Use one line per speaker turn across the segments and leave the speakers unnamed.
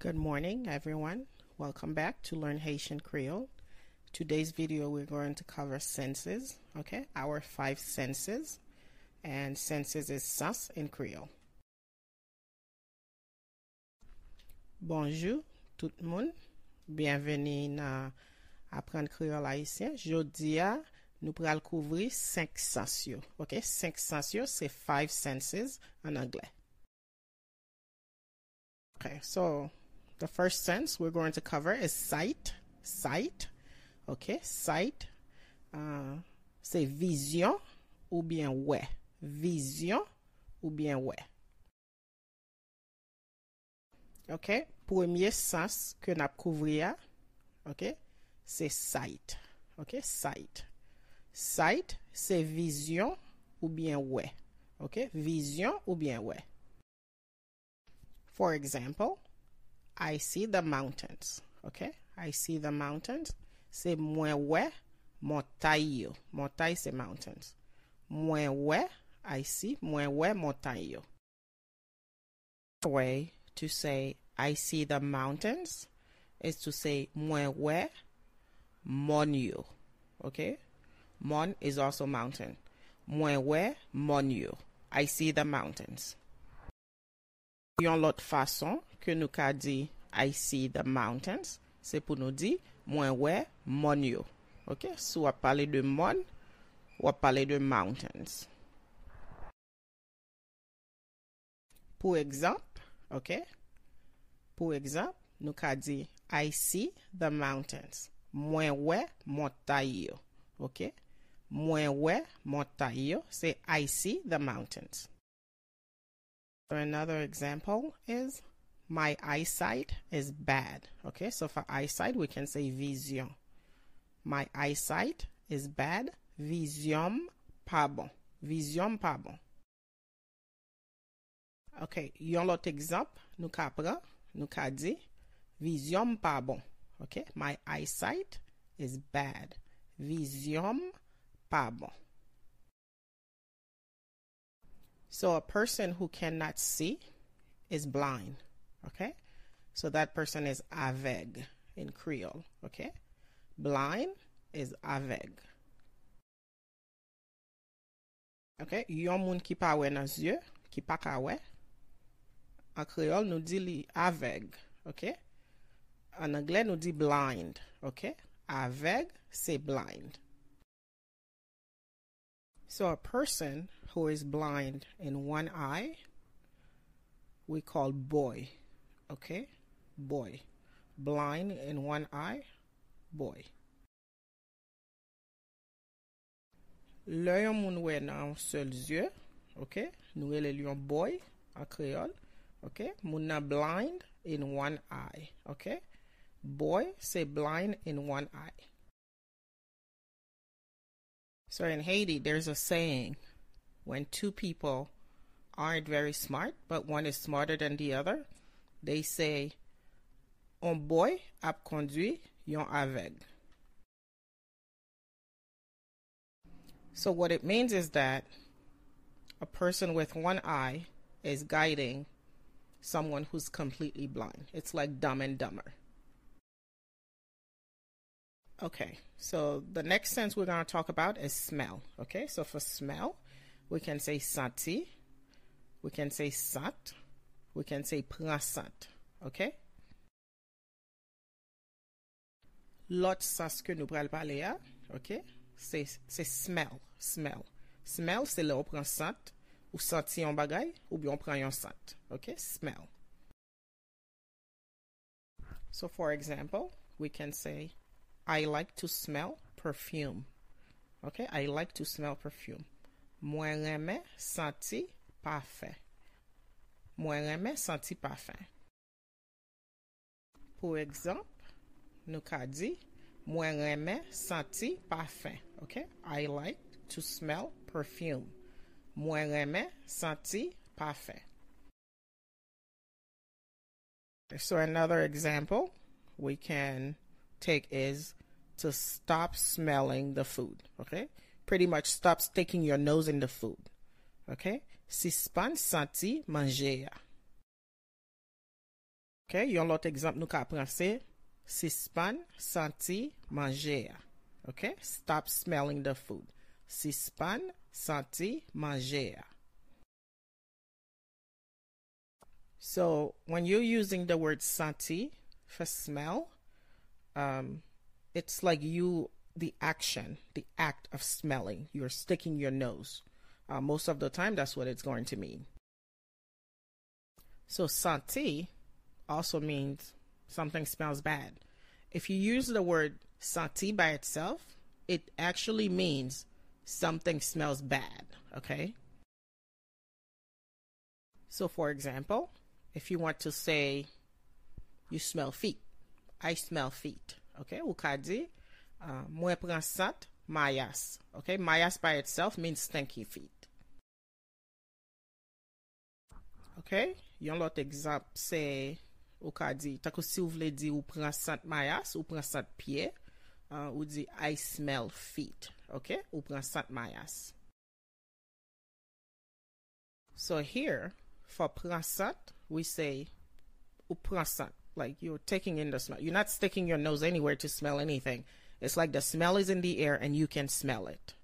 Good morning, everyone. Welcome back to Learn Haitian Creole. Today's video, we're going to cover senses, okay? Our five senses. And senses is sens in Creole. Bonjour, tout le monde. Bienvenue na apprendre créole haïtien. Jodi nou pral kouvri 5 sens yo. Ok, 5 sens yo se 5 senses an Angle. Ok, so the first sense we're going to cover is sight. Sight, ok, sight uh, se vision ou bien we. Vision ou bien we. Ok, premier sens ke nap kouvri ya, ok, se sight. Ok, sight. Sight, se vizyon ou bien wè. Ok? Vizyon ou bien wè. For example, I see the mountains. Ok? I see the mountains. Se mwen wè, montay yo. Montay se mountains. Mwen wè, I see, mwen wè, montay yo. Way to say I see the mountains is to say mwen wè, mon yo. Ok? Mon is also mountain. Mwen we, mon yo. I see the mountains. Yon lot fason ke nou ka di I see the mountains, se pou nou di mwen we, mon yo. Ok, sou wap pale de mon, wap pale de mountains. Pou ekzamp, ok, pou ekzamp, nou ka di I see the mountains. Mwen we, montay yo. Ok. Mwen we montay yo, se I see the mountains. Another example is my eyesight is bad. Okay, so for eyesight, we can say vision. My eyesight is bad. Vision pas bon. Vision pas bon. Ok, yon lot exemple, nou ka pran, nou ka di, vision pas bon. Ok, my eyesight is bad. Vision pas bon. So a person who cannot see is blind. Okay? So that person is aveg in Creole. Okay? Blind is aveg. Okay? Yon moun ki pa we nan zye, ki pa ka we. Creole nou di li aveg. Okay? En anglais nou di blind. Okay? Aveg, c'est blind. So a person who is blind in one eye, we call boy. Okay? Boy. Blind in one eye, boy. Le yon moun we nan ok? Nou yon boy, a kreol, ok? Moun nan blind in one eye, ok? Boy, say blind in one eye. So in Haiti, there's a saying when two people aren't very smart, but one is smarter than the other, they say, Un boy ap conduit yon aveg. So what it means is that a person with one eye is guiding someone who's completely blind. It's like dumb and dumber. Okay, so the next sense we're going to talk about is smell. Okay, so for smell, we can say senti, we can say sat, we can say prasat. Okay? Lot sas ke nou pral pale ya, ok? Se smell, smell. Smell se le ou pran sat, ou santi yon bagay, ou bi yon pran yon sat. Ok? Smell. So for example, we can say, I like to smell perfume. Ok? I like to smell perfume. Mwen reme santi pafe. Mwen reme santi pafe. Pou ekzamp, nous ka di, mwen reme santi pafe. Ok? I like to smell perfume. Mwen reme santi pafe. So another example we can take is to stop smelling the food. Okay? pretty much stop sticking your nose in the food. Okay? Si span santi manje. Ok, yon lot ekzamp nou ka pranse. Si span santi manje ya. Ok, stop smelling the food. Si span santi manje. So, when you're using the word santi for smell, um, it's like you, the action, the act of smelling. You're sticking your nose. Uh, most of the time, that's what it's going to mean. So, santi also means something smells bad. If you use the word santi by itself, it actually means something smells bad, okay? So, for example, if you want to say you smell feet, I smell feet. Ok, ou ka di, uh, mwen pran sat, mayas. Ok, mayas by itself means stinky feet. Ok, yon lot ekzamp se, ou ka di, tako si ou vle di ou pran sat mayas, ou pran sat pie, uh, ou di I smell feet. Ok, ou pran sat mayas. So here, for pran sat, we say, ou pran sat. Like you're taking in the smell. You're not sticking your nose anywhere to smell anything. It's like the smell is in the air and you can smell it.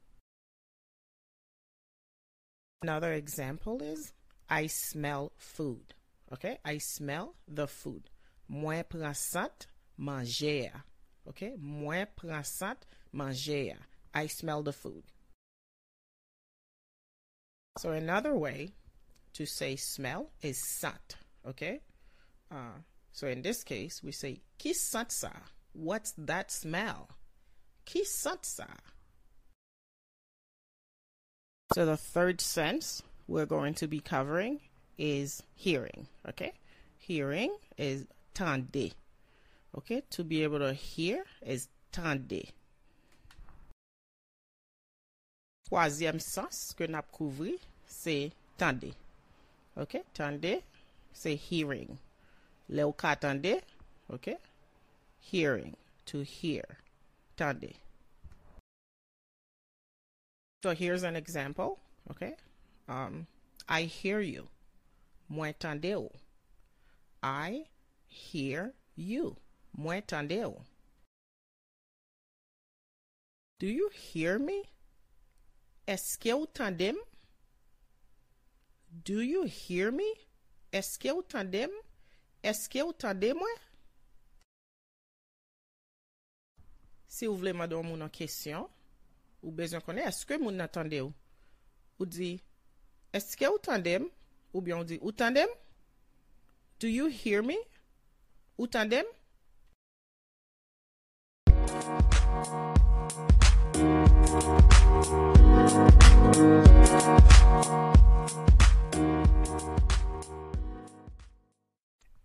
Another example is I smell food. Okay? I smell the food. Mwen pran sant manje. Okay? Moi pran sant manje. I smell the food. So another way to say smell is sat. Okay? Uh, so in this case, we say ki sant sa. What's that smell? Ki sant sa. So the third sense we're going to be covering is hearing. Okay? Hearing is tande. Okay? To be able to hear is tande. Troisième sens que nap kouvri, c'est tande. Ok? Tande, c'est hearing. Le ka tande, ok? Hearing, to hear. Tande. So here's an example, okay? Um, I hear you. Mwen tande ou. I hear you. Mwen tande ou. Do you hear me? Eske ou tandem? Do you hear me? Eske ou tandem? Eske ou tande mwen? Si ou vle madon moun an kesyon, ou bezon konen, eske moun nan tande ou? Ou di, eske ou tande m? Ou byon di, ou tande m? Do you hear me? Ou tande m? Outandem?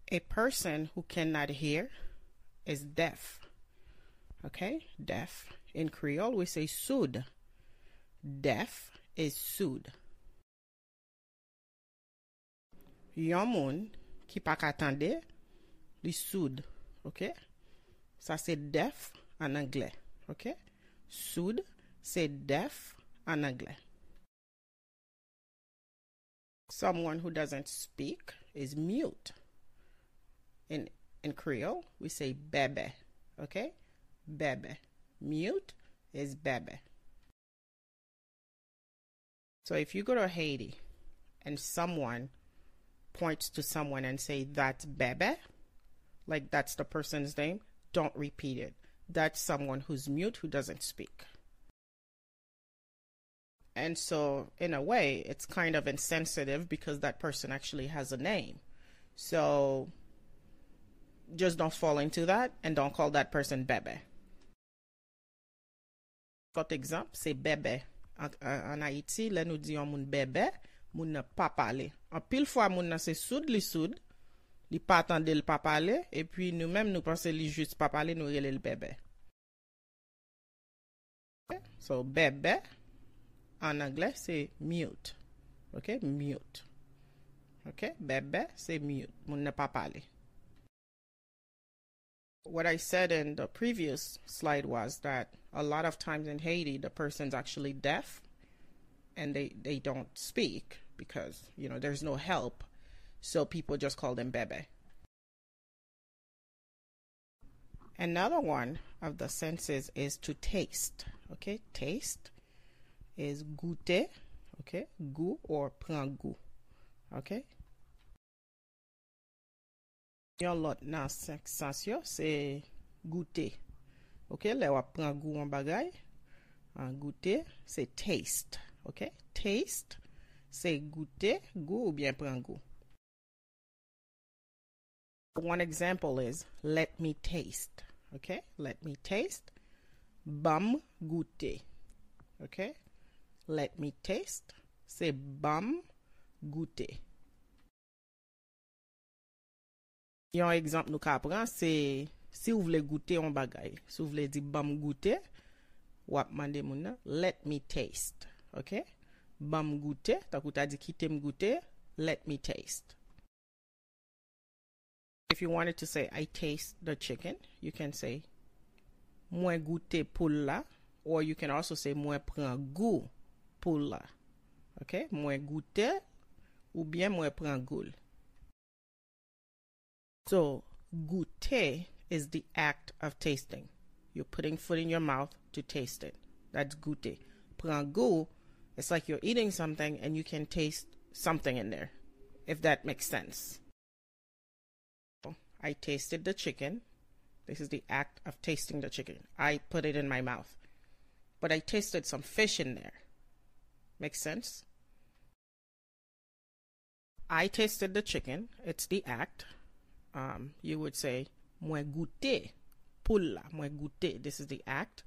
A person who cannot hear is deaf. Okay, deaf. In Creole, we say soud. Deaf is soud. Yon moun ki pa ka tande, li soud. Ok? Sa se deaf an angle. Ok? Soud se deaf an angle. Someone who doesn't speak is mute. In in Creole, we say bebe. Okay? Bebe. Mute is bebe. So if you go to Haiti and someone points to someone and say that's Bebe, like that's the person's name, don't repeat it. That's someone who's mute who doesn't speak. And so, in a way, it's kind of insensitive because that person actually has a name. So, just don't fall into that and don't call that person bebe. Kot ekzamp, se bebe. An, an Haiti, le nou diyon moun bebe, moun nan pa pale. An pil fwa moun nan se soud li soud, li pa atande l pa pale, e pi nou menm nou pense li just pa pale nou rele l bebe. So, bebe, an Angle, se mute. Ok, mute. Ok, bebe, se mute. Moun nan pa pale. What I said in the previous slide was that a lot of times in Haiti, the person's actually deaf and they, they don't speak because, you know, there's no help. So people just call them bebe. Another one of the senses is to taste. Okay, taste is goûter. Okay, goût or prend goût. Okay. Yon lot nan sensasyon, se goute. Ok, le wap pran gou an bagay. An goute, se taste. Ok, taste, se goute, gou ou bien pran gou. One example is, let me taste. Ok, let me taste. Bam goute. Ok, let me taste, se bam goute. Yon ekzamp nou ka pran, se si ou vle goute yon bagay, si ou vle di bam goute, wap mande moun nan, let me taste, ok? Bam goute, tak ou ta di kitem goute, let me taste. If you wanted to say, I taste the chicken, you can say, mwen goute pou la, or you can also say, mwen pran gou pou la, ok? Mwen goute, ou bien mwen pran goul. So, goûter is the act of tasting. You're putting food in your mouth to taste it. That's goûter. Prend goût, it's like you're eating something and you can taste something in there, if that makes sense. I tasted the chicken. This is the act of tasting the chicken. I put it in my mouth. But I tasted some fish in there. Makes sense? I tasted the chicken. It's the act um, you would say, mwen goûter poule la, mwen goûter. This is the act.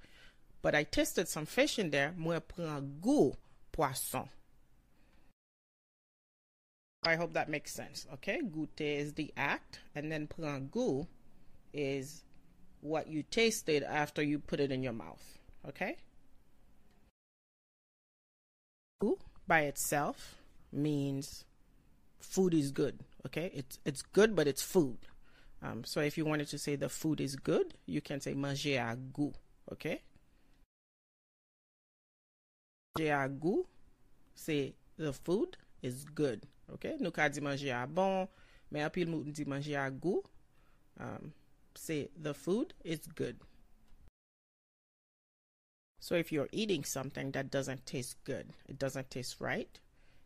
But I tasted some fish in there, mwen pran goût poisson. I hope that makes sense. Okay, goûter is the act, and then pran goût is what you tasted after you put it in your mouth. Okay? Goût by itself means food is good. Okay, it's it's good, but it's food. Um, so if you wanted to say the food is good, you can say manger à goût. Okay. Manger à goût, say the food is good. Okay. Nou ka di manger à bon, mais apil moun di manger à goût. Um, say the food is good. So if you're eating something that doesn't taste good, it doesn't taste right,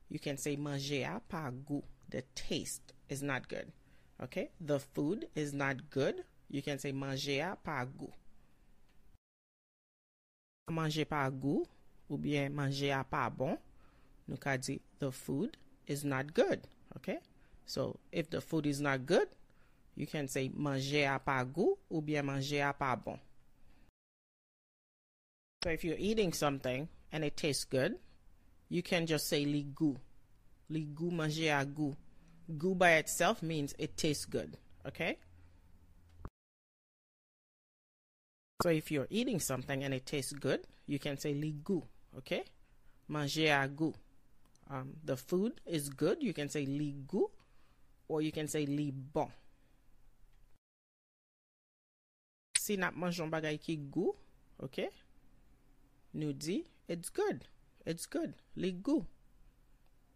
you can say manger à pas goût the taste is not good. Okay? The food is not good. You can say manger pas goût. Manger pas goût ou bien manger pas bon. Nou ka di the food is not good. Okay? So if the food is not good, you can say manger pas goût ou bien manger pas bon. So if you're eating something and it tastes good, you can just say li goût. Li goût manger a goût. Goût by itself means it tastes good. Okay? So if you're eating something and it tastes good, you can say li goût. Okay? Manger à goût. Um, the food is good. You can say li goût or you can say li bon. Si nap manjon bagay ki goût, okay? Nou di, it's good. It's good. Li goût.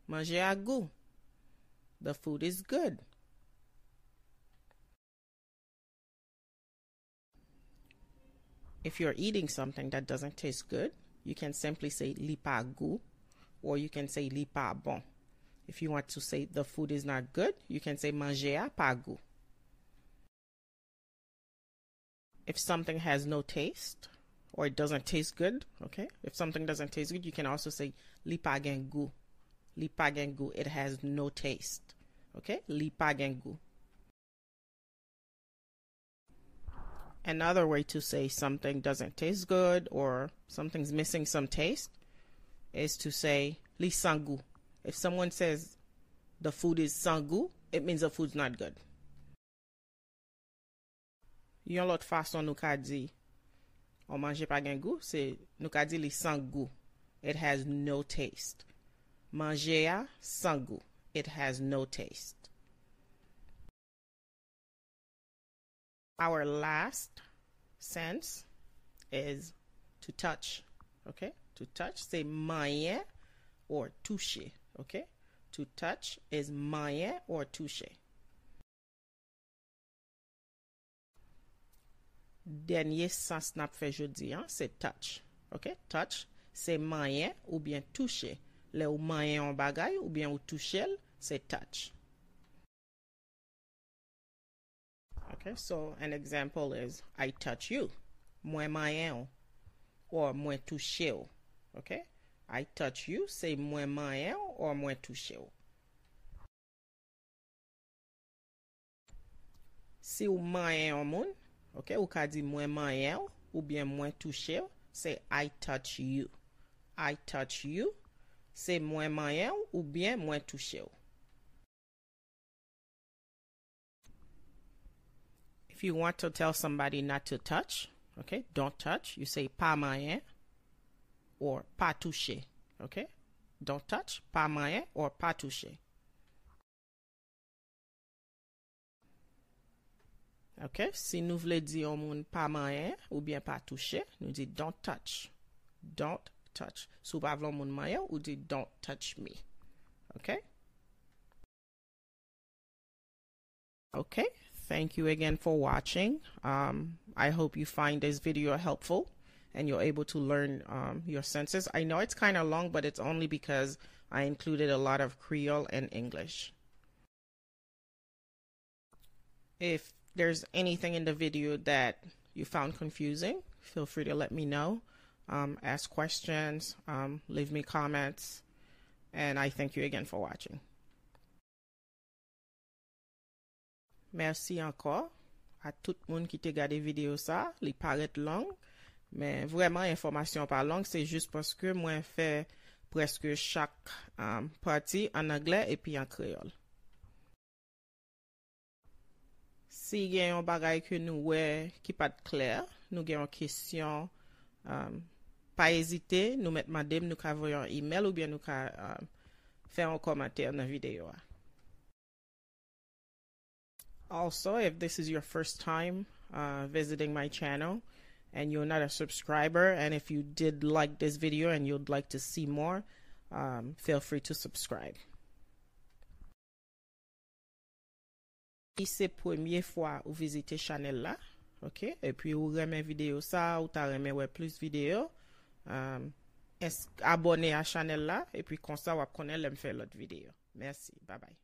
Manger à goût. The food is good. If you're eating something that doesn't taste good, you can simply say li pa goût or you can say li pa bon. If you want to say the food is not good, you can say manger a pa goût. If something has no taste or it doesn't taste good, okay? If something doesn't taste good, you can also say li pa gen goût. Li pa. It has no taste. Okay? Li pa. Another way to say something doesn't taste good or something's missing some taste is to say li sans. If someone says the food is sans goût, it means the food's not good. Yon lot fason nou ka di on manje pa gen goût, se nou ka di li. It has no taste. Manje ya san go. It has no taste. Our last sense is to touch. Okay? To touch se mayen or touche. Okay? To touch is mayen or touche. Denye sens nap fe jodi an se touch. Ok? Touch se mayen ou bien touche. Le ou mayen an bagay ou bien ou touche el, se touch. Ok, so an example is, I touch you. Mwen mayen ou. Or mwen touche ou. Ok, I touch you, se mwen mayen ou or mwen touche ou. Si ou mayen an moun, ok, ou ka di mwen mayen ou, ou bien mwen touche ou, se I touch you. I touch you. se mwen mayen ou, ou bien mwen touche ou. If you want to tell somebody not to touch, okay, don't touch, you say pa mayen or pa touche, okay? Don't touch, pa mayen or pa touche. Ok, si nou vle di yon moun pa mayen ou bien pa touche, nou di don't touch. Don't touch. Sou pa vlon moun mayen ou di don't touch me. Ok? Ok, thank you again for watching. Um, I hope you find this video helpful and you're able to learn um, your senses. I know it's kind of long, but it's only because I included a lot of Creole and English. If there's anything in the video that you found confusing, feel free to let me know. Um, ask questions, um, leave me comments, and I thank you again for watching. Mersi anko a tout moun ki te gade video sa, li paret lang, men vreman informasyon pa lang, se jist paske mwen fe preske chak um, pati an angle epi an kreol. Si gen yon bagay ke nou we ki pat kler, nou gen yon kesyon, pa ezite, nou met madem nou ka voyon email ou bien nou ka um, fè an komater nan videyo a. Also, if this is your first time uh, visiting my channel and you're not a subscriber and if you did like this video and you'd like to see more, um, feel free to subscribe. Si se pwemye fwa ou vizite chanel la, ok, e pi ou reme video sa ou ta reme we plus video, um, abone a chanel la, epi konsa wap konen lem fe lot videyo. Mersi, bye bye.